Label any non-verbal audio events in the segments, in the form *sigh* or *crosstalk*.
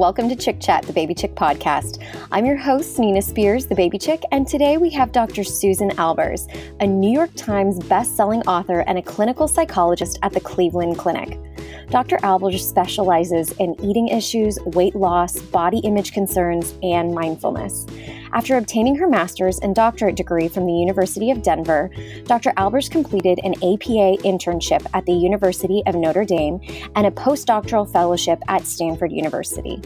Welcome to Chick Chat, the Baby Chick podcast. I'm your host, Nina Spears, the Baby Chick, and today we have Dr. Susan Albers, a New York Times best-selling author and a clinical psychologist at the Cleveland Clinic. Dr. Albers specializes in eating issues, weight loss, body image concerns, and mindfulness. After obtaining her master's and doctorate degree from the University of Denver, Dr. Albers completed an APA internship at the University of Notre Dame and a postdoctoral fellowship at Stanford University.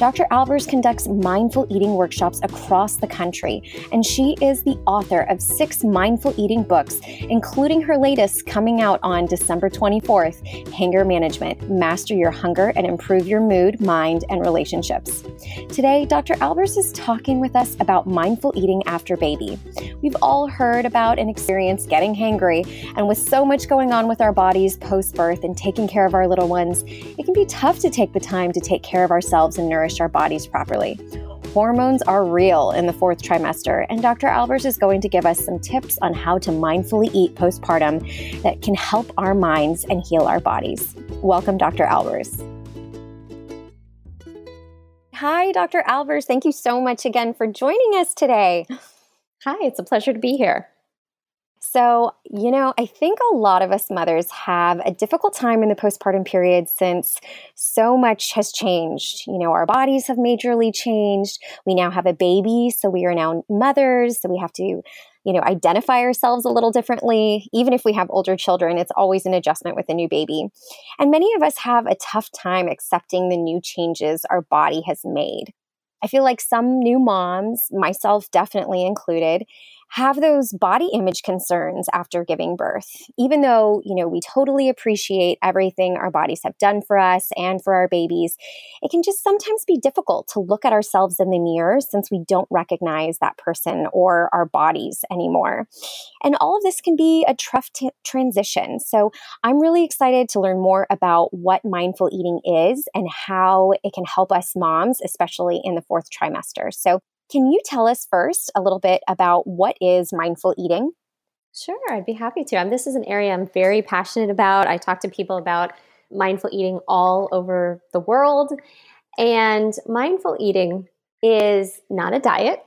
Dr. Albers conducts mindful eating workshops across the country, and she is the author of six mindful eating books, including her latest coming out on December 24th Hanger Management Master Your Hunger and Improve Your Mood, Mind, and Relationships. Today, Dr. Albers is talking with us about mindful eating after baby. We've all heard about and experienced getting hangry, and with so much going on with our bodies post birth and taking care of our little ones, it can be tough to take the time to take care of ourselves and nourish our bodies properly. Hormones are real in the fourth trimester, and Dr. Albers is going to give us some tips on how to mindfully eat postpartum that can help our minds and heal our bodies. Welcome, Dr. Albers. Hi, Dr. Albers. Thank you so much again for joining us today. Hi, it's a pleasure to be here. So, you know, I think a lot of us mothers have a difficult time in the postpartum period since so much has changed. You know, our bodies have majorly changed. We now have a baby, so we are now mothers, so we have to, you know, identify ourselves a little differently. Even if we have older children, it's always an adjustment with a new baby. And many of us have a tough time accepting the new changes our body has made. I feel like some new moms, myself definitely included, have those body image concerns after giving birth. Even though, you know, we totally appreciate everything our bodies have done for us and for our babies, it can just sometimes be difficult to look at ourselves in the mirror since we don't recognize that person or our bodies anymore. And all of this can be a tough t- transition. So I'm really excited to learn more about what mindful eating is and how it can help us moms, especially in the fourth trimester. So can you tell us first a little bit about what is mindful eating? Sure, I'd be happy to. Um, this is an area I'm very passionate about. I talk to people about mindful eating all over the world. And mindful eating is not a diet,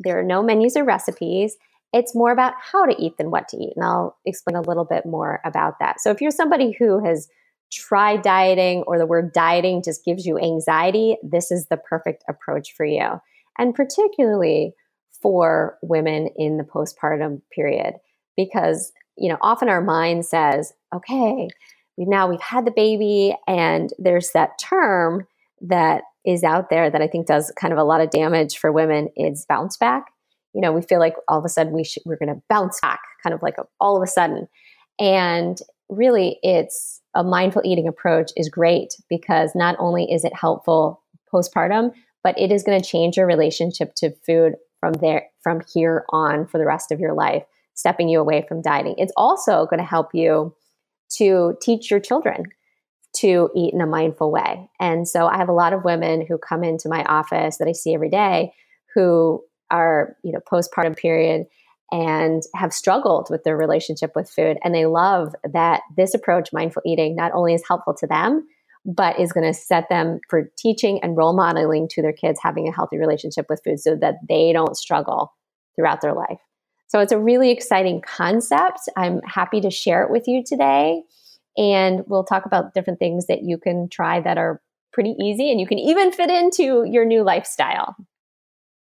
there are no menus or recipes. It's more about how to eat than what to eat. And I'll explain a little bit more about that. So, if you're somebody who has tried dieting or the word dieting just gives you anxiety, this is the perfect approach for you and particularly for women in the postpartum period because you know often our mind says okay we've now we've had the baby and there's that term that is out there that i think does kind of a lot of damage for women is bounce back. You know we feel like all of a sudden we we're going to bounce back kind of like all of a sudden. And really it's a mindful eating approach is great because not only is it helpful postpartum but it is going to change your relationship to food from there from here on for the rest of your life stepping you away from dieting. It's also going to help you to teach your children to eat in a mindful way. And so i have a lot of women who come into my office that i see every day who are you know postpartum period and have struggled with their relationship with food and they love that this approach mindful eating not only is helpful to them but is going to set them for teaching and role modeling to their kids having a healthy relationship with food so that they don't struggle throughout their life. So it's a really exciting concept. I'm happy to share it with you today. And we'll talk about different things that you can try that are pretty easy and you can even fit into your new lifestyle.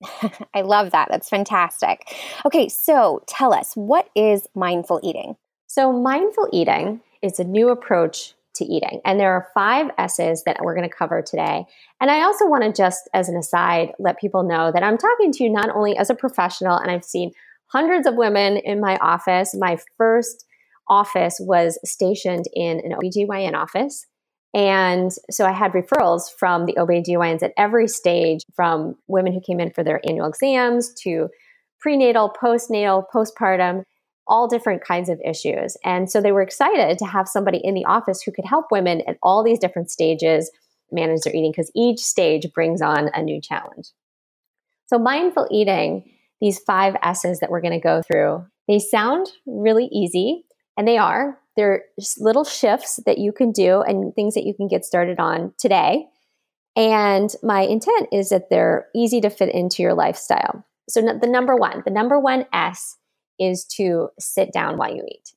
*laughs* I love that. That's fantastic. Okay, so tell us what is mindful eating? So, mindful eating is a new approach to eating. And there are five S's that we're going to cover today. And I also want to just, as an aside, let people know that I'm talking to you not only as a professional, and I've seen hundreds of women in my office. My first office was stationed in an OBGYN office. And so I had referrals from the OBGYNs at every stage, from women who came in for their annual exams to prenatal, postnatal, postpartum all different kinds of issues. And so they were excited to have somebody in the office who could help women at all these different stages manage their eating because each stage brings on a new challenge. So, mindful eating, these five S's that we're going to go through, they sound really easy, and they are. They're little shifts that you can do and things that you can get started on today. And my intent is that they're easy to fit into your lifestyle. So, the number one, the number one S is to sit down while you eat.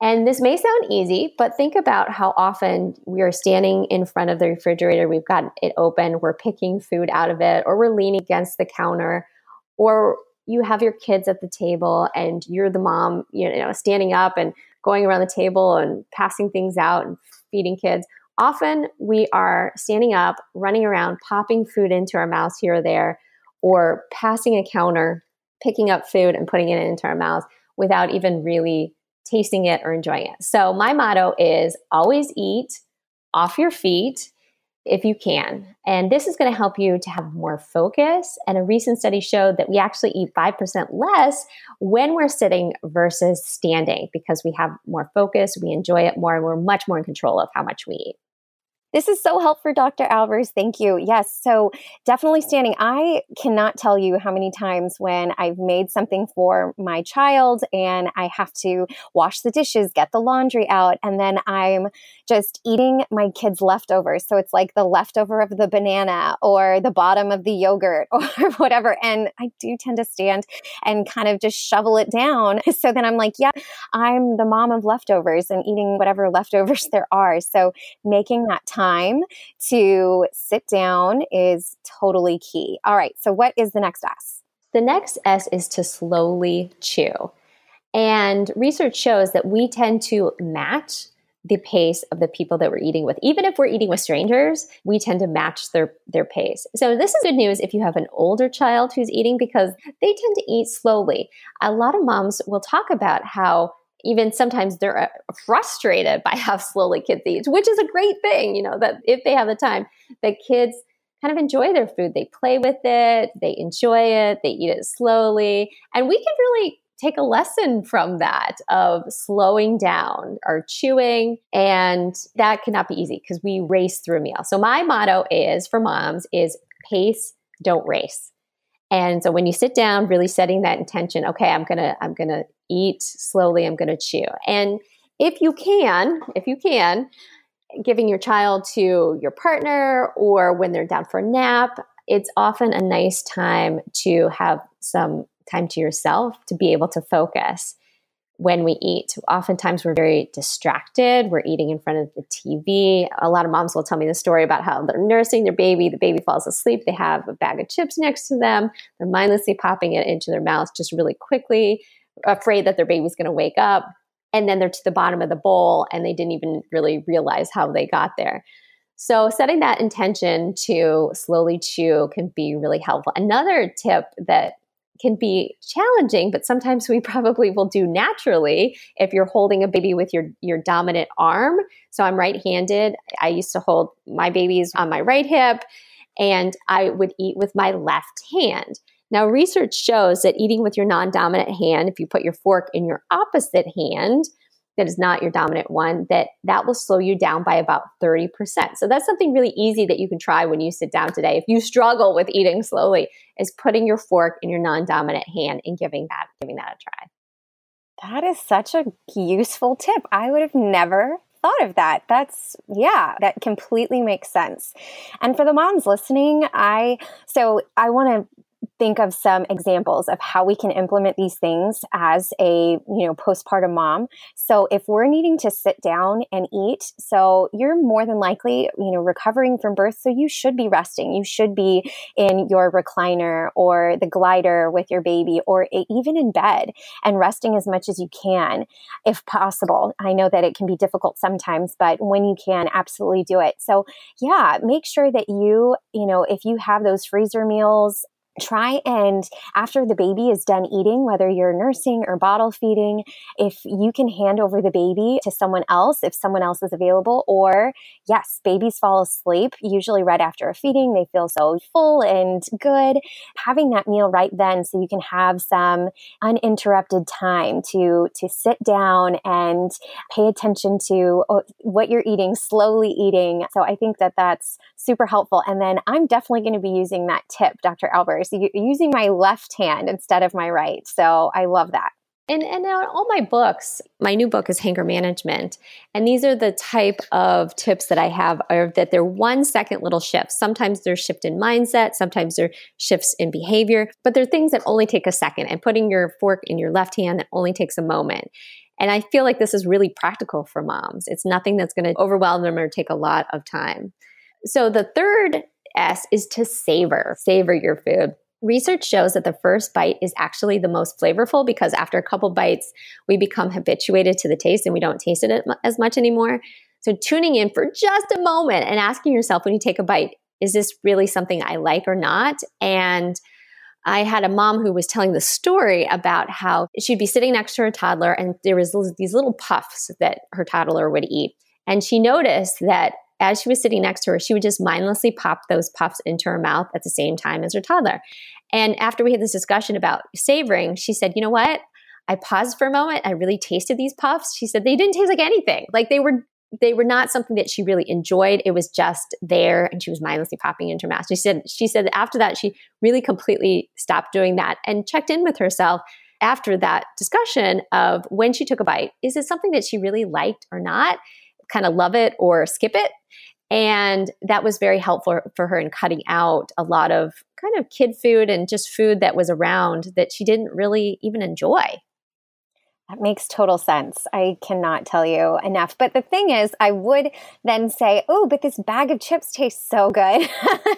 And this may sound easy, but think about how often we are standing in front of the refrigerator, we've got it open, we're picking food out of it, or we're leaning against the counter, or you have your kids at the table and you're the mom, you know, standing up and going around the table and passing things out and feeding kids. Often we are standing up, running around, popping food into our mouths here or there, or passing a counter, picking up food and putting it into our mouths without even really tasting it or enjoying it. So my motto is always eat off your feet if you can. And this is going to help you to have more focus. And a recent study showed that we actually eat 5% less when we're sitting versus standing because we have more focus, we enjoy it more, and we're much more in control of how much we eat. This is so helpful, Dr. Albers. Thank you. Yes, so definitely standing. I cannot tell you how many times when I've made something for my child and I have to wash the dishes, get the laundry out, and then I'm just eating my kids' leftovers. So it's like the leftover of the banana or the bottom of the yogurt *laughs* or whatever. And I do tend to stand and kind of just shovel it down. *laughs* So then I'm like, yeah, I'm the mom of leftovers and eating whatever leftovers *laughs* there are. So making that time time to sit down is totally key. All right, so what is the next S? The next S is to slowly chew. And research shows that we tend to match the pace of the people that we're eating with. Even if we're eating with strangers, we tend to match their their pace. So this is good news if you have an older child who's eating because they tend to eat slowly. A lot of moms will talk about how even sometimes they're uh, frustrated by how slowly kids eat, which is a great thing, you know, that if they have the time, that kids kind of enjoy their food. They play with it, they enjoy it, they eat it slowly. And we can really take a lesson from that of slowing down our chewing. And that cannot be easy because we race through a meal. So my motto is for moms is pace, don't race. And so when you sit down, really setting that intention, okay, I'm gonna, I'm gonna eat slowly, I'm gonna chew. And if you can, if you can, giving your child to your partner or when they're down for a nap, it's often a nice time to have some time to yourself to be able to focus when we eat. Oftentimes we're very distracted. We're eating in front of the TV. A lot of moms will tell me the story about how they're nursing their baby. The baby falls asleep. They have a bag of chips next to them. They're mindlessly popping it into their mouth just really quickly, afraid that their baby's going to wake up. And then they're to the bottom of the bowl and they didn't even really realize how they got there. So, setting that intention to slowly chew can be really helpful. Another tip that can be challenging, but sometimes we *laughs* probably will do naturally if you're holding a baby with your, your dominant arm. So I'm right handed. I used to hold my babies on my right hip, and I would eat with my left hand. Now, research shows that eating with your non dominant hand, if you put your fork in your opposite hand, that is not your dominant one, that that will slow you down by about 30%. So that's something really easy that you can try when you sit down today. If you struggle with eating slowly, is putting your fork in your non-dominant hand and giving that giving that a try. That is such a useful tip. I would have never thought of that. That's, yeah, that completely makes sense. And for the moms listening, I, so I want to think of some examples of how we can implement these things as a you know postpartum mom. So if we're needing to sit down and eat so you're more than likely you know recovering from birth so you should be resting. You should be in your recliner or the glider with your baby or even in bed and resting as much as you can if possible. I know that it can be difficult sometimes but when you can absolutely do it. So yeah make sure that you you know if you have those freezer meals try and after the baby is done eating whether you're nursing or bottle feeding if you can hand over the baby to someone else if someone else is available or yes babies fall asleep usually right after a feeding they feel so full and good having that meal right then so you can have some uninterrupted time to to sit down and pay attention to oh, what you're eating slowly eating. So i think that that's super helpful. And then i'm definitely going to be using that tip dr albers using my left hand instead of my right. So I love that. And, and now all my books, my new book is Hanger Management. And these are the type of tips that I have are that they're one second little shifts. Sometimes they're shift in mindset, sometimes they're shifts in behavior, but they're things that only take a second. And putting your fork in your left hand that only takes a moment. And I feel like this is really practical for moms. It's nothing that's going to overwhelm them or take a lot of time. So the third S is to savor, savor your food. Research shows that the first bite is actually the most flavorful because after a couple bites, we become habituated to the taste and we don't taste it as much anymore. So, tuning in for just a moment and asking yourself when you take a bite, is this really something I like or not? And I had a mom who was telling the story about how she'd be sitting next to her toddler and there was these little puffs that her toddler would eat. And she noticed that as she was sitting next to her, she would just mindlessly pop those puffs into her mouth at the same time as her toddler. And after we had this discussion about savoring, she said, You know what? I paused for a moment. I really tasted these puffs. She said they didn't taste like anything. Like they were they were not something that she really enjoyed. It was just there and she was mindlessly popping into her mouth. She said she said after that she really completely stopped doing that and checked in with herself after that discussion of when she took a bite, is it something that she really liked or not? Kind of love it or skip it? And that was very helpful for her in cutting out a lot of kind of kid food and just food that was around that she didn't really even enjoy. That makes total sense. I cannot tell you enough. But the thing is, I would then say, oh, but this bag of chips tastes so good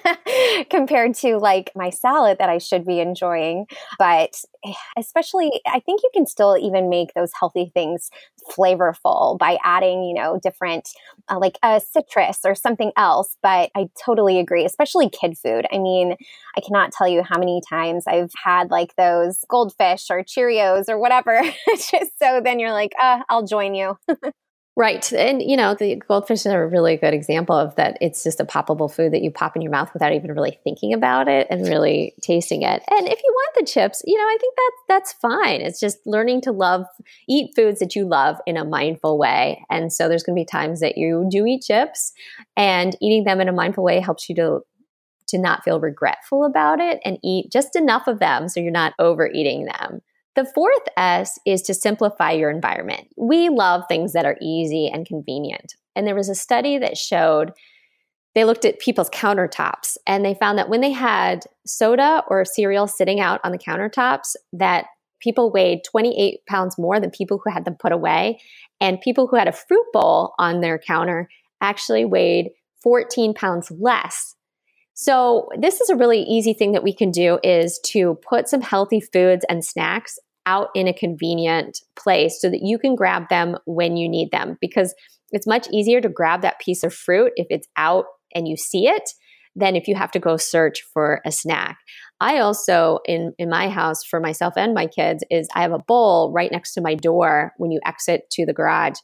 *laughs* compared to like my salad that I should be enjoying. But eh, especially, I think you can still even make those healthy things flavorful by adding, you know, different uh, like a citrus or something else. But I totally agree, especially kid food. I mean, I cannot tell you how many times I've had like those goldfish or Cheerios or whatever. *laughs* Just so then you're like, uh, I'll join you. *laughs* Right. And, you know, the goldfish are a really good example of that. It's just a poppable food that you pop in your mouth without even really thinking about it and really tasting it. And if you want the chips, you know, I think that that's fine. It's just learning to love, eat foods that you love in a mindful way. And so there's going to be times that you do eat chips and eating them in a mindful way helps you to to not feel regretful about it and eat just enough of them so you're not overeating them. The fourth S is to simplify your environment. We love things that are easy and convenient. And there was a study that showed they looked at people's countertops and they found that when they had soda or cereal sitting out on the countertops, that people weighed 28 pounds more than people who had them put away. And people who had a fruit bowl on their counter actually weighed 14 pounds less so this is a really easy thing that we can do is to put some healthy foods and snacks out in a convenient place so that you can grab them when you need them because it's much easier to grab that piece of fruit if it's out and you see it than if you have to go search for a snack. I also in in my house for myself and my kids is I have a bowl right next to my door when you exit to the garage.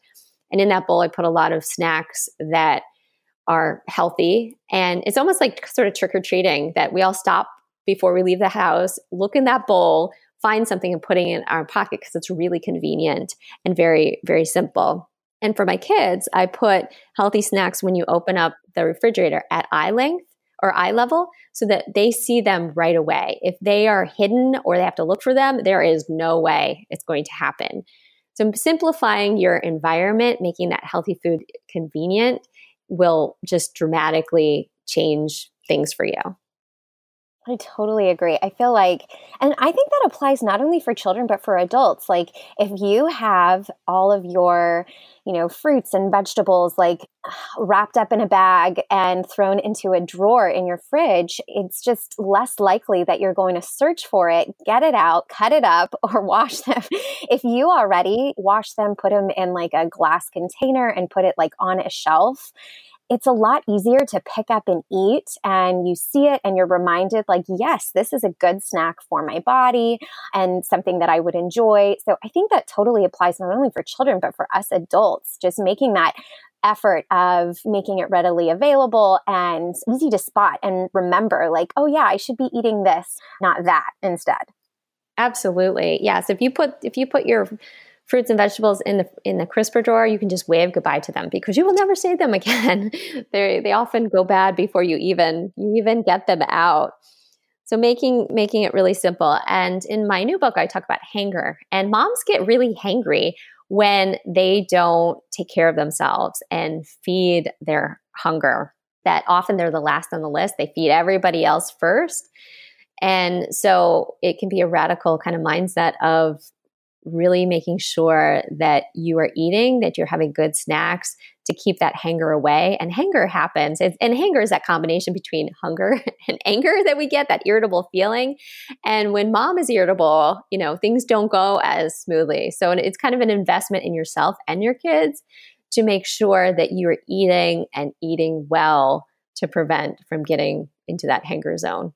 And in that bowl I put a lot of snacks that are healthy. And it's almost like sort of trick or treating that we all stop before we leave the house, look in that bowl, find something and putting it in our pocket because it's really convenient and very, very simple. And for my kids, I put healthy snacks when you open up the refrigerator at eye length or eye level so that they see them right away. If they are hidden or they have to look for them, there is no way it's going to happen. So, simplifying your environment, making that healthy food convenient, will just dramatically change things for you. I totally agree. I feel like, and I think that applies not only for children, but for adults. Like, if you have all of your, you know, fruits and vegetables like *sighs* wrapped up in a bag and thrown into a drawer in your fridge, it's just less likely that you're going to search for it, get it out, cut it up, *laughs* or wash them. if you already wash them, put them in like a glass container and put it like on a shelf, it's a lot easier to pick up and eat and you see it and you're reminded like yes this is a good snack for my body and something that i would enjoy. So i think that totally applies not only for children but for us adults just making that effort of making it readily available and easy to spot and remember like oh yeah i should be eating this not that instead. Absolutely. Yes if you put if you put your fruits and vegetables in the in the crisper drawer, you can just wave goodbye to them because you will never see them *laughs* again. they they often go bad before you even you even get them out. So making making it really simple. And in my new book, I talk about hanger. And moms get really hangry when they don't take care of themselves and feed their hunger. That often they're the last on the list. They feed everybody else first. And so it can be a radical kind of mindset of really making sure that you are eating, that you're having good snacks to keep that hanger away. And hanger happens. and hanger is that combination between hunger *laughs* and anger that we get, that irritable feeling. And when mom is irritable, you know, things don't go as smoothly. So it's kind of an investment in yourself and your kids to make sure that you're eating and eating well to prevent from getting into that hanger zone.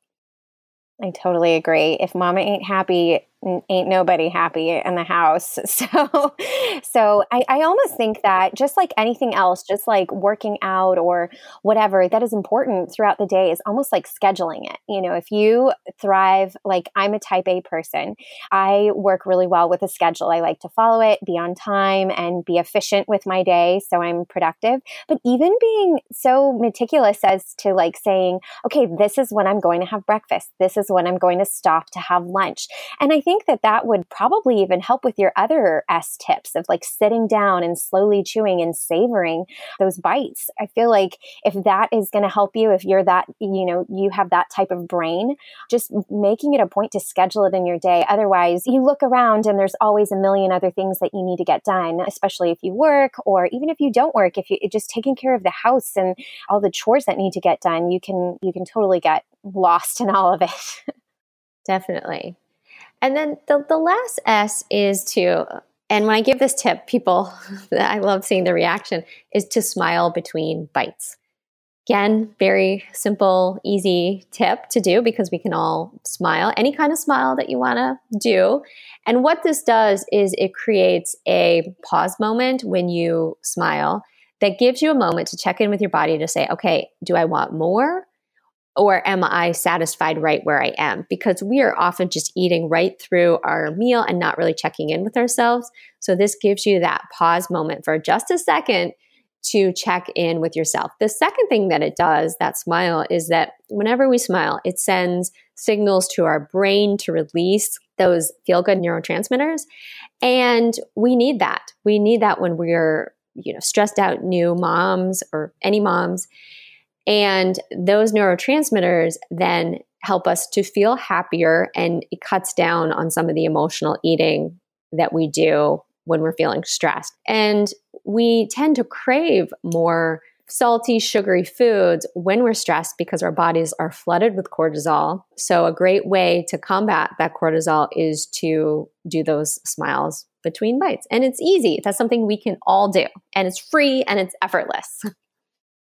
I totally agree. If mama ain't happy, ain't nobody happy in the house. *laughs* So, so I, I almost think that just like anything else, just like working out or whatever that is important throughout the day is almost like scheduling it. You know, if you thrive, like I'm a type A person, I work really well with a schedule. I like to follow it, be on time, and be efficient with my day so I'm productive. But even being so meticulous as to like saying, okay, this is when I'm going to have breakfast, this is when I'm going to stop to have lunch. And I think think that that would probably even help with your other S tips of like sitting down and slowly chewing and savoring those bites. I feel like if that is going to help you, if you're that, you know, you have that type of brain, just making it a point to schedule it in your day. Otherwise, you look around and there's always a million other things that you need to get done, especially if you work or even if you don't work, if you just taking care of the house and all the chores that need to get done, you can you can totally get lost in all of it. *laughs* Definitely. And then the, the last S is to, and when I give this tip, people, *laughs* I love seeing the reaction, is to smile between bites. Again, very simple, easy tip to do because we can all smile, any kind of smile that you want to do. And what this does is it creates a pause moment when you smile that gives you a moment to check in with your body to say, okay, do I want more? Or am I satisfied right where I am? Because we are often just eating right through our meal and not really checking in with ourselves. So, this gives you that pause moment for just a second to check in with yourself. The second thing that it does, that smile, is that whenever we smile, it sends signals to our brain to release those feel good neurotransmitters. And we need that. We need that when we're, you know, stressed out new moms or any moms and those neurotransmitters then help us to feel happier and it cuts down on some of the emotional eating that we do when we're feeling stressed. And we tend to crave more salty, sugary foods when we're stressed because our bodies are flooded with cortisol. So, a great way to combat that cortisol is to do those smiles between bites. And it's easy. That's something we can all do. And it's free and it's effortless. *laughs*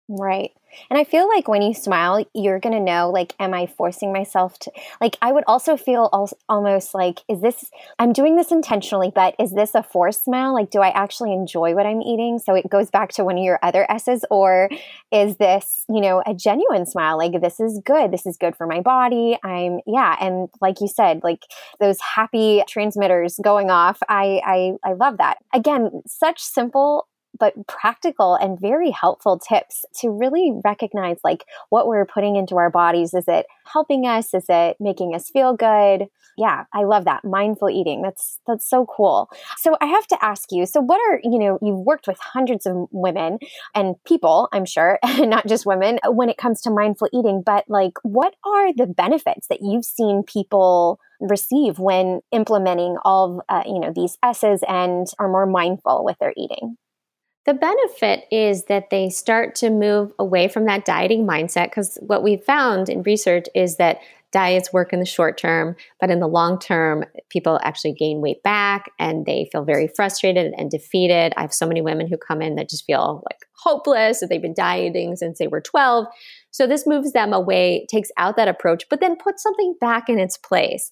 Right. And I feel like when you smile, you're going to know, like, am I forcing myself to, like, I would also feel al- almost like, is this, I'm doing this intentionally, but is this a forced smile? Like, do I actually enjoy what I'm eating? So it goes back to one of your other S's, or is this, you know, a genuine smile? Like, this is good. This is good for my body. I'm, yeah. And like you said, like those happy transmitters going off. I, I, I love that. Again, such simple but practical and very helpful tips to really recognize like what we're putting into our bodies. Is it helping us? Is it making us feel good? Yeah, I love that. Mindful eating. That's that's so cool. So I have to ask you, so what are, you know, you've worked with hundreds of women and people, I'm sure, *laughs* not just women when it comes to mindful eating, but like what are the benefits that you've seen people receive when implementing all of, uh, you know, these S's and are more mindful with their eating? The benefit is that they start to move away from that dieting mindset because what we've found in research is that diets work in the short term, but in the long term, people actually gain weight back and they feel very frustrated and defeated. I have so many women who come in that just feel like hopeless that they've been dieting since they were 12. So this moves them away, takes out that approach, but then puts something back in its place.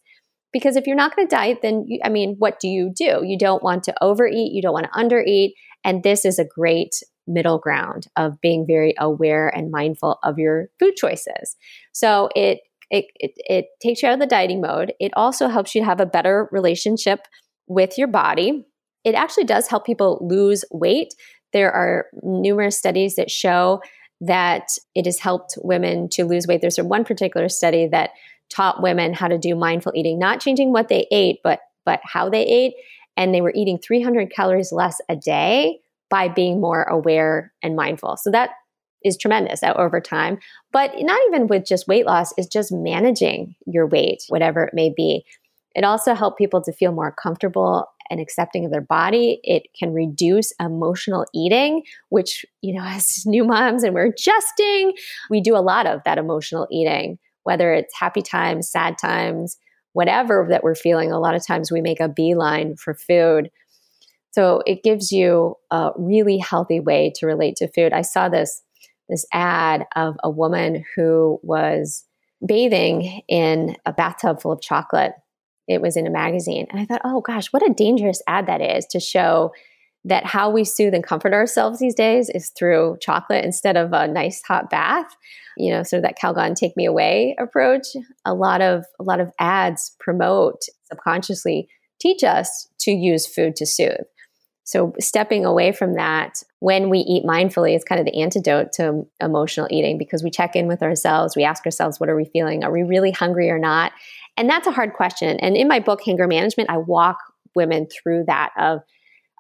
Because if you're not going to diet, then you, I mean, what do you do? You don't want to overeat, you don't want to undereat, and this is a great middle ground of being very aware and mindful of your food choices. So it it, it, it takes you out of the dieting mode. It also helps you have a better relationship with your body. It actually does help people lose weight. There are numerous studies that show that it has helped women to lose weight. There's one particular study that taught women how to do mindful eating, not changing what they ate, but but how they ate. And they were eating 300 calories less a day by being more aware and mindful. So that is tremendous over time. But not even with just weight loss, is just managing your weight, whatever it may be. It also helped people to feel more comfortable and accepting of their body. It can reduce emotional eating, which, you know, *laughs* as new moms and we're adjusting, we do a lot of that emotional eating, whether it's happy times, sad times, whatever that we're feeling. A lot of times we make a beeline for food. So it gives you a really healthy way to relate to food. I saw this this ad of a woman who was bathing in a bathtub full of chocolate. It was in a magazine. And I thought, oh gosh, what a dangerous ad that is to show that how we soothe and comfort ourselves these days is through chocolate instead of a nice hot bath. You know, sort of that Calgon take me away approach. A lot of a lot of ads promote subconsciously teach us to use food to soothe. So, stepping away from that when we eat mindfully is kind of the antidote to emotional eating because we check in with ourselves. We ask ourselves, what are we feeling? Are we really hungry or not? And that's a hard question. And in my book, Hanger Management, I walk women through that of,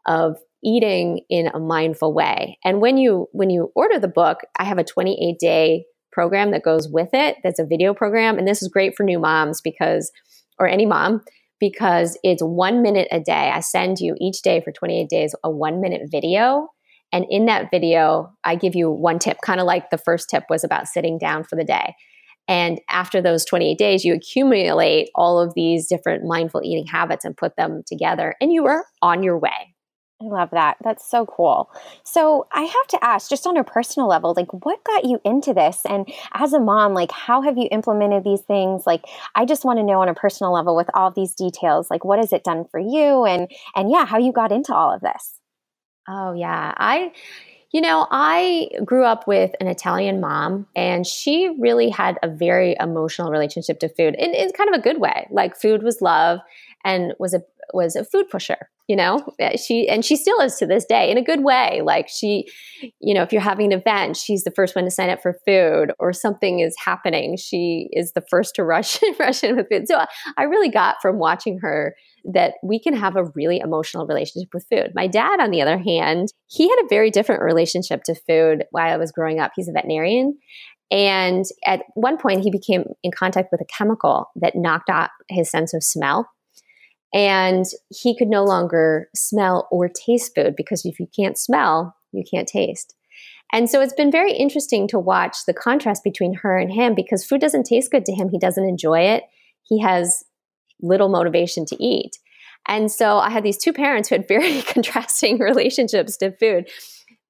of eating in a mindful way. And when you when you order the book, I have a 28 day program that goes with it. That's a video program, and this is great for new moms because, or any mom, because it's one minute a day. I send you each day for 28 days a one minute video. And in that video, I give you one tip, kind of like the first tip was about sitting down for the day. And after those 28 days, you accumulate all of these different mindful eating habits and put them together, and you are on your way. I love that. That's so cool. So, I have to ask, just on a personal level, like what got you into this? And as a mom, like how have you implemented these things? Like I just want to know on a personal level with all these details, like what has it done for you and and yeah, how you got into all of this. Oh, yeah. I you know, I grew up with an Italian mom, and she really had a very emotional relationship to food in, in kind of a good way. Like, food was love and was a was a food pusher you know? Uh, she and she still is to this day in a good way. Like she you know if you're having an event she's the first one to sign up for food or something is happening she is the first to *laughs* rush rush in with food. So i really got from watching her that we can have a really emotional relationship with food. My dad on the other hand he had a very different relationship to food while i was growing up. He's a veterinarian. And at one point he became in contact with a chemical that knocked out his sense of smell and he could no longer smell or taste food because if you can't smell, you can't taste. And so it's been very interesting to watch the contrast between her and him because food doesn't taste good to him. He doesn't enjoy it. He has little motivation to eat. And so I had these two parents who had very *laughs* contrasting relationships to food,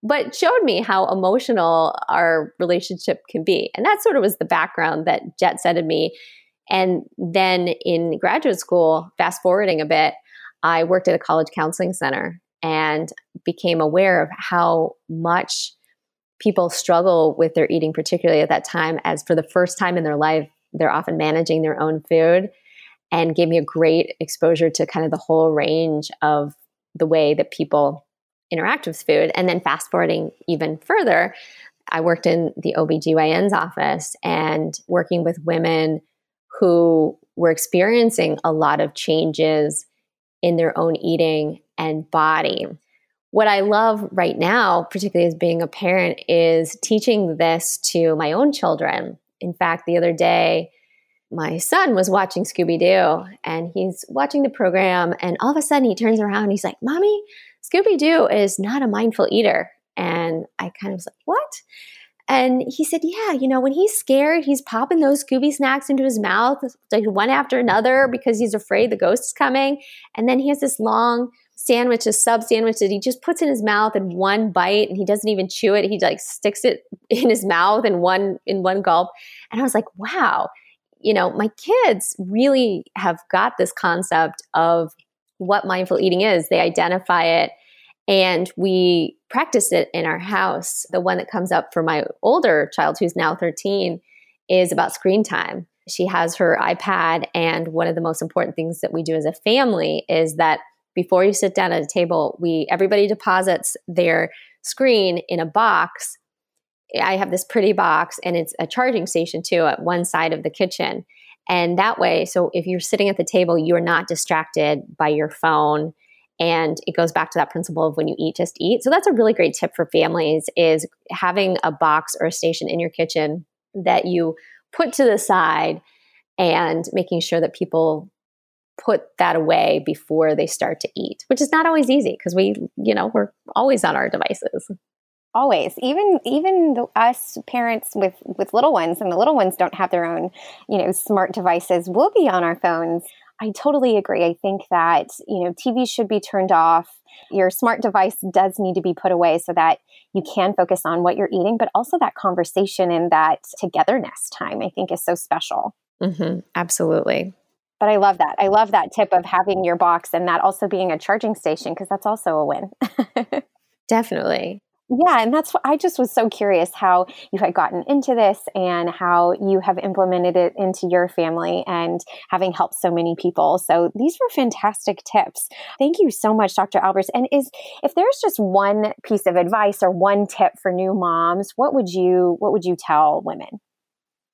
but showed me how emotional our relationship can be. And that sort of was the background that jet said to me and then in graduate school, fast forwarding a bit, I worked at a college counseling center and became aware of how much people struggle with their eating, particularly at that time, as for the first time in their life, they're often managing their own food and gave me a great exposure to kind of the whole range of the way that people interact with food. And then fast forwarding even further, I worked in the OBGYN's office and working with women who were experiencing a lot of changes in their own eating and body. What I love right now, particularly as being a parent, is teaching this to my own children. In fact, the other day, my son was watching Scooby Doo and he's watching the program, and all of a sudden he turns around and he's like, Mommy, Scooby Doo is not a mindful eater. And I kind of was like, What? And he said, Yeah, you know, when he's scared, he's popping those Scooby snacks into his mouth, like one after another, because he's afraid the ghost is coming. And then he has this long sandwich, a sub sandwich that he just puts in his mouth in one bite and he doesn't even chew it. He like sticks it *laughs* in his mouth in one in one gulp. And I was like, wow, you know, my kids really have got this concept of what mindful eating is. They identify it and we practice it in our house. The one that comes up for my older child, who's now 13, is about screen time. She has her iPad, and one of the most important things that we do as a family is that before you sit down at a table, we everybody deposits their screen in a box. I have this pretty box, and it's a charging station too at one side of the kitchen. And that way, so if you're sitting at the table, you're not distracted by your phone. And it goes back to that principle of when you eat, just eat. So that's a really great tip for families is having a box or a station in your kitchen that you put to the side and making sure that people put that away before they start to eat, which is not always easy because we, you know, we're always on our devices. Always. Even even the, us parents with with little ones and the little ones don't have their own you know smart devices we'll be on our phones i totally agree i think that you know tv should be turned off your smart device does need to be put away so that you can focus on what you're eating but also that conversation and that togetherness time i think is so special mm-hmm. absolutely but I love that. I love that tip of having your box and that also being a charging station because that's also a win. *laughs* Definitely. Yeah, and that's what I just was so curious how you had gotten into this and how you have implemented it into your family and having helped so many people. So these were fantastic tips. Thank you so much, Dr. Albers. And is if there's just one piece of advice or one tip for new moms, what would you what would you tell women?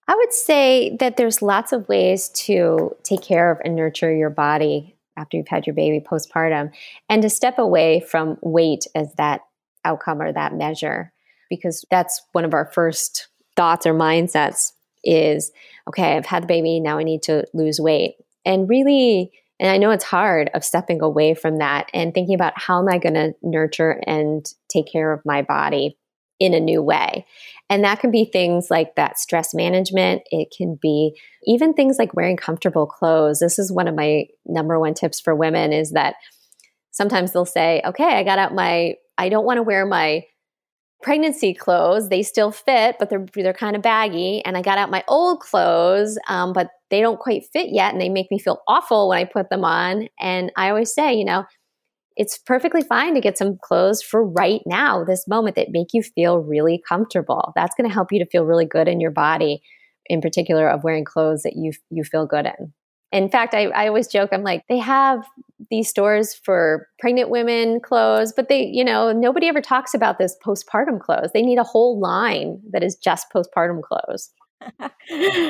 I would say that there's lots of ways to take care of and nurture your body after you've had your baby postpartum and to step away from weight as that outcome or that measure. Because that's one of our first thoughts or mindsets is okay i've had the baby now i need to lose weight. And really and i know it's hard of stepping away from that and thinking about how am i going to nurture and take care of my body in a new way. And that can be things like that stress management. It can be even things like wearing comfortable clothes. This is one of my number one tips for women is that sometimes they'll say okay i got out my I don't want to wear my pregnancy clothes. They still fit, but they're they're kind of baggy. And I got out my old clothes, um, but they don't quite fit yet, and they make me feel awful when I put them on. And I always say, you know, it's perfectly fine to get some clothes for right now, this moment that make you feel really comfortable. That's going to help you to feel really good in your body, in particular of wearing clothes that you you feel good in. In fact, I, I always joke, I'm like, they have these stores for pregnant women clothes, but they, you know, nobody ever talks about this postpartum clothes. They need a whole line that is just postpartum clothes.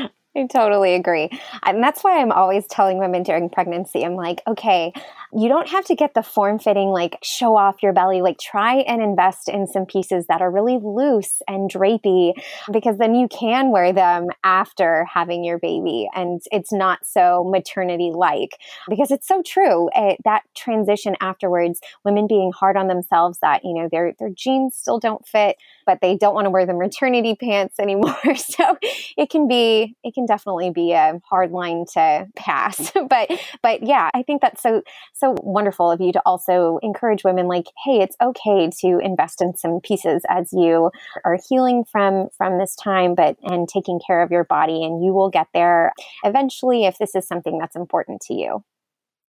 *laughs* I totally agree. And that's why I'm always telling women during pregnancy, I'm like, okay, you don't have to get the form fitting, like show off your belly. Like try and invest in some pieces that are really loose and drapey because then you can wear them after having your baby and it's not so maternity like because it's so true. It, that transition afterwards, women being hard on themselves that, you know, their, their jeans still don't fit, but they don't want to wear the maternity pants *laughs* anymore. so it can be, it can definitely be a hard line to pass. *laughs* but but yeah, I think that's so so wonderful of you to also encourage women like, hey, it's okay to invest in some pieces as you are healing from from this time, but and taking care of your body and you will get there eventually if this is something that's important to you.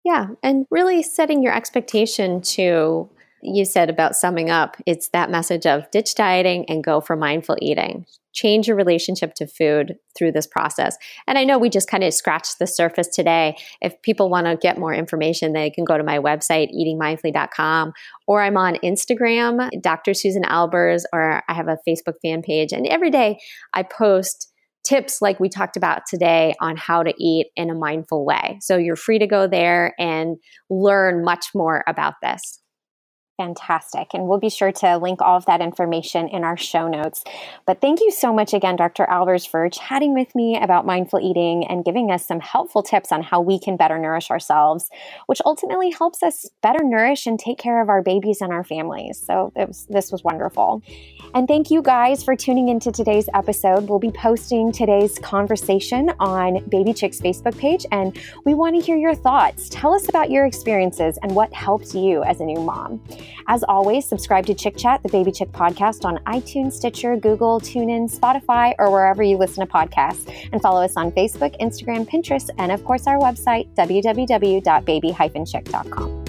Yeah, and really setting your expectation to you said about summing up, it's that message of ditch dieting and go for mindful eating. Change your relationship to food through this process. And I know we just kind of scratched the surface today. If people want to get more information, they can go to my website, eatingmindfully.com, or I'm on Instagram, Dr. Susan Albers, or I have a Facebook fan page. And every day I post tips like we talked about today on how to eat in a mindful way. So you're free to go there and learn much more about this. Fantastic. And we'll be sure to link all of that information in our show notes. But thank you so much again, Dr. Albers, for chatting with me about mindful eating and giving us some helpful tips on how we can better nourish ourselves, which ultimately helps us better nourish and take care of our babies and our families. So was, this was wonderful. And thank you guys for tuning into today's episode. We'll be posting today's conversation on Baby Chick's Facebook page, and we want to hear your thoughts. Tell us about your experiences and what helped you as a new mom. As always, subscribe to Chick Chat, the Baby Chick podcast on iTunes, Stitcher, Google, TuneIn, Spotify, or wherever you listen to podcasts. And follow us on Facebook, Instagram, Pinterest, and of course our website, www.baby-chick.com.